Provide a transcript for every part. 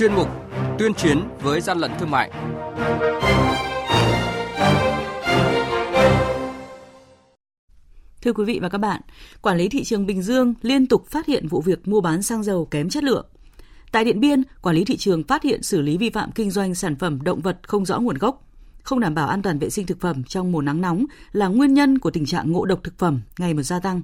chuyên mục Tuyên chiến với gian lận thương mại. Thưa quý vị và các bạn, quản lý thị trường Bình Dương liên tục phát hiện vụ việc mua bán xăng dầu kém chất lượng. Tại Điện Biên, quản lý thị trường phát hiện xử lý vi phạm kinh doanh sản phẩm động vật không rõ nguồn gốc, không đảm bảo an toàn vệ sinh thực phẩm trong mùa nắng nóng là nguyên nhân của tình trạng ngộ độc thực phẩm ngày một gia tăng.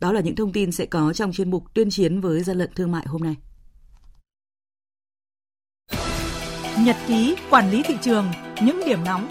Đó là những thông tin sẽ có trong chuyên mục tuyên chiến với gian lận thương mại hôm nay. Nhật ký quản lý thị trường, những điểm nóng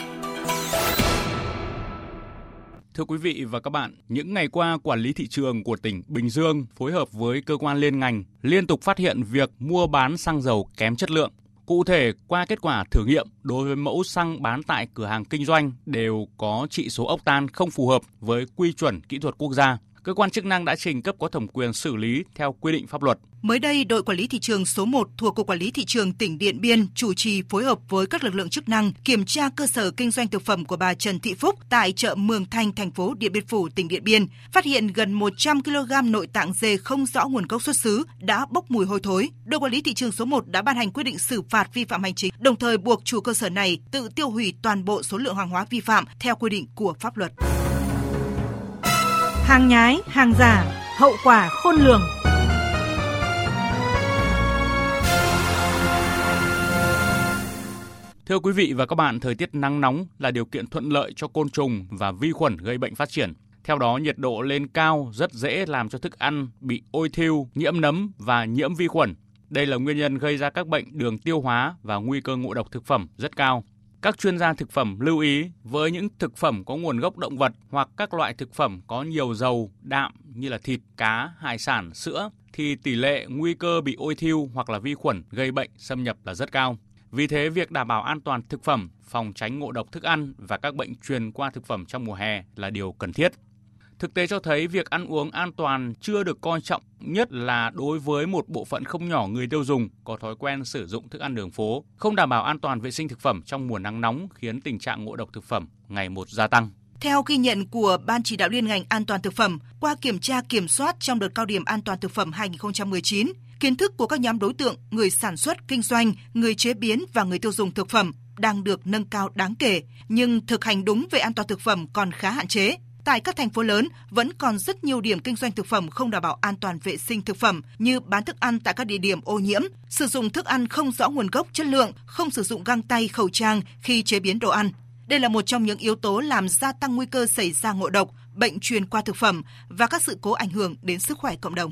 Thưa quý vị và các bạn, những ngày qua, quản lý thị trường của tỉnh Bình Dương phối hợp với cơ quan liên ngành liên tục phát hiện việc mua bán xăng dầu kém chất lượng. Cụ thể, qua kết quả thử nghiệm, đối với mẫu xăng bán tại cửa hàng kinh doanh đều có trị số ốc tan không phù hợp với quy chuẩn kỹ thuật quốc gia cơ quan chức năng đã trình cấp có thẩm quyền xử lý theo quy định pháp luật. Mới đây, đội quản lý thị trường số 1 thuộc Cục Quản lý Thị trường tỉnh Điện Biên chủ trì phối hợp với các lực lượng chức năng kiểm tra cơ sở kinh doanh thực phẩm của bà Trần Thị Phúc tại chợ Mường Thanh, thành phố Điện Biên Phủ, tỉnh Điện Biên, phát hiện gần 100 kg nội tạng dê không rõ nguồn gốc xuất xứ đã bốc mùi hôi thối. Đội quản lý thị trường số 1 đã ban hành quyết định xử phạt vi phạm hành chính, đồng thời buộc chủ cơ sở này tự tiêu hủy toàn bộ số lượng hàng hóa vi phạm theo quy định của pháp luật hàng nhái, hàng giả, hậu quả khôn lường. Thưa quý vị và các bạn, thời tiết nắng nóng là điều kiện thuận lợi cho côn trùng và vi khuẩn gây bệnh phát triển. Theo đó, nhiệt độ lên cao rất dễ làm cho thức ăn bị ôi thiêu, nhiễm nấm và nhiễm vi khuẩn. Đây là nguyên nhân gây ra các bệnh đường tiêu hóa và nguy cơ ngộ độc thực phẩm rất cao. Các chuyên gia thực phẩm lưu ý với những thực phẩm có nguồn gốc động vật hoặc các loại thực phẩm có nhiều dầu, đạm như là thịt, cá, hải sản, sữa thì tỷ lệ nguy cơ bị ôi thiêu hoặc là vi khuẩn gây bệnh xâm nhập là rất cao. Vì thế, việc đảm bảo an toàn thực phẩm, phòng tránh ngộ độc thức ăn và các bệnh truyền qua thực phẩm trong mùa hè là điều cần thiết. Thực tế cho thấy việc ăn uống an toàn chưa được coi trọng nhất là đối với một bộ phận không nhỏ người tiêu dùng có thói quen sử dụng thức ăn đường phố, không đảm bảo an toàn vệ sinh thực phẩm trong mùa nắng nóng khiến tình trạng ngộ độc thực phẩm ngày một gia tăng. Theo ghi nhận của Ban chỉ đạo liên ngành an toàn thực phẩm, qua kiểm tra kiểm soát trong đợt cao điểm an toàn thực phẩm 2019, kiến thức của các nhóm đối tượng người sản xuất, kinh doanh, người chế biến và người tiêu dùng thực phẩm đang được nâng cao đáng kể, nhưng thực hành đúng về an toàn thực phẩm còn khá hạn chế tại các thành phố lớn vẫn còn rất nhiều điểm kinh doanh thực phẩm không đảm bảo an toàn vệ sinh thực phẩm như bán thức ăn tại các địa điểm ô nhiễm, sử dụng thức ăn không rõ nguồn gốc chất lượng, không sử dụng găng tay, khẩu trang khi chế biến đồ ăn. Đây là một trong những yếu tố làm gia tăng nguy cơ xảy ra ngộ độc, bệnh truyền qua thực phẩm và các sự cố ảnh hưởng đến sức khỏe cộng đồng.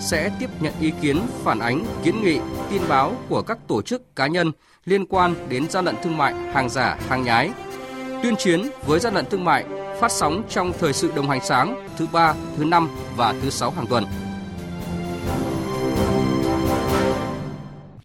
sẽ tiếp nhận ý kiến, phản ánh, kiến nghị, tin báo của các tổ chức cá nhân liên quan đến gian lận thương mại, hàng giả, hàng nhái. Tuyên chiến với gian lận thương mại phát sóng trong thời sự đồng hành sáng thứ ba, thứ năm và thứ sáu hàng tuần.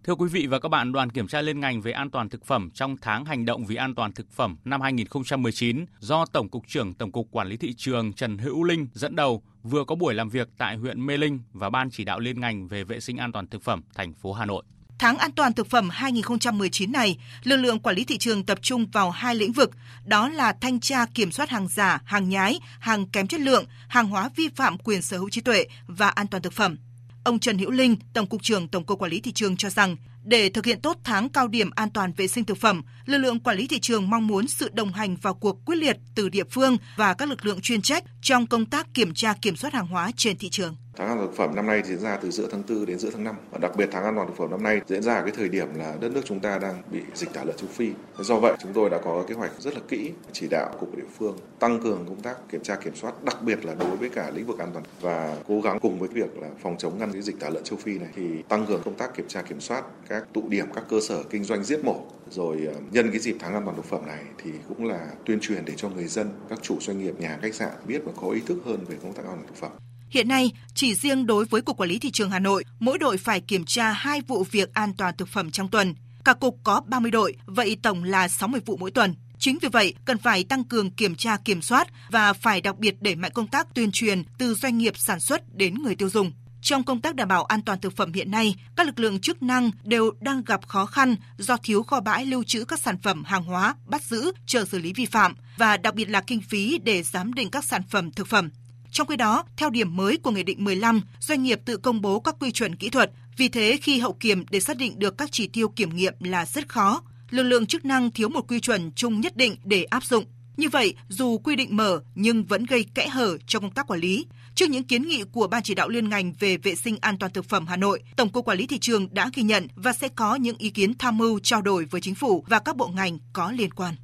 Thưa quý vị và các bạn, đoàn kiểm tra liên ngành về an toàn thực phẩm trong tháng hành động vì an toàn thực phẩm năm 2019 do Tổng cục trưởng Tổng cục Quản lý thị trường Trần Hữu Linh dẫn đầu vừa có buổi làm việc tại huyện Mê Linh và ban chỉ đạo liên ngành về vệ sinh an toàn thực phẩm thành phố Hà Nội. Tháng an toàn thực phẩm 2019 này, lực lượng quản lý thị trường tập trung vào hai lĩnh vực, đó là thanh tra kiểm soát hàng giả, hàng nhái, hàng kém chất lượng, hàng hóa vi phạm quyền sở hữu trí tuệ và an toàn thực phẩm. Ông Trần Hữu Linh, Tổng cục trưởng Tổng cục Quản lý thị trường cho rằng, để thực hiện tốt tháng cao điểm an toàn vệ sinh thực phẩm, lực lượng quản lý thị trường mong muốn sự đồng hành vào cuộc quyết liệt từ địa phương và các lực lượng chuyên trách trong công tác kiểm tra kiểm soát hàng hóa trên thị trường. Tháng an toàn thực phẩm năm nay diễn ra từ giữa tháng 4 đến giữa tháng 5 và đặc biệt tháng an toàn thực phẩm năm nay diễn ra cái thời điểm là đất nước chúng ta đang bị dịch tả lợn châu Phi. Do vậy, chúng tôi đã có kế hoạch rất là kỹ, chỉ đạo cục địa phương, tăng cường công tác kiểm tra kiểm soát, đặc biệt là đối với cả lĩnh vực an toàn và cố gắng cùng với việc là phòng chống ngăn cái dịch tả lợn châu Phi này, thì tăng cường công tác kiểm tra kiểm soát các tụ điểm, các cơ sở kinh doanh giết mổ rồi ờ, nhân cái dịp tháng an toàn thực phẩm này thì cũng là tuyên truyền để cho người dân, các chủ doanh nghiệp, nhà khách sạn biết và có ý thức hơn về công tác an toàn thực phẩm. Hiện nay, chỉ riêng đối với Cục Quản lý Thị trường Hà Nội, mỗi đội phải kiểm tra hai vụ việc an toàn thực phẩm trong tuần. Cả cục có 30 đội, vậy tổng là 60 vụ mỗi tuần. Chính vì vậy, cần phải tăng cường kiểm tra kiểm soát và phải đặc biệt đẩy mạnh công tác tuyên truyền từ doanh nghiệp sản xuất đến người tiêu dùng. Trong công tác đảm bảo an toàn thực phẩm hiện nay, các lực lượng chức năng đều đang gặp khó khăn do thiếu kho bãi lưu trữ các sản phẩm hàng hóa, bắt giữ, chờ xử lý vi phạm và đặc biệt là kinh phí để giám định các sản phẩm thực phẩm. Trong khi đó, theo điểm mới của Nghị định 15, doanh nghiệp tự công bố các quy chuẩn kỹ thuật, vì thế khi hậu kiểm để xác định được các chỉ tiêu kiểm nghiệm là rất khó. Lực lượng chức năng thiếu một quy chuẩn chung nhất định để áp dụng. Như vậy, dù quy định mở nhưng vẫn gây kẽ hở cho công tác quản lý. Trước những kiến nghị của Ban chỉ đạo liên ngành về vệ sinh an toàn thực phẩm Hà Nội, Tổng cục Quản lý thị trường đã ghi nhận và sẽ có những ý kiến tham mưu trao đổi với chính phủ và các bộ ngành có liên quan.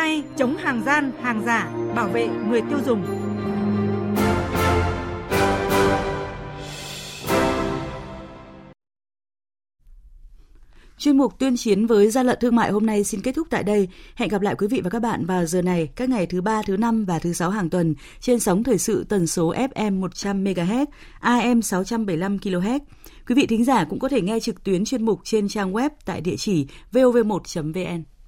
Tay chống hàng gian, hàng giả, bảo vệ người tiêu dùng. Chuyên mục tuyên chiến với gian lận thương mại hôm nay xin kết thúc tại đây. Hẹn gặp lại quý vị và các bạn vào giờ này các ngày thứ ba, thứ năm và thứ sáu hàng tuần trên sóng thời sự tần số FM 100 MHz, AM 675 kHz. Quý vị thính giả cũng có thể nghe trực tuyến chuyên mục trên trang web tại địa chỉ vov1.vn.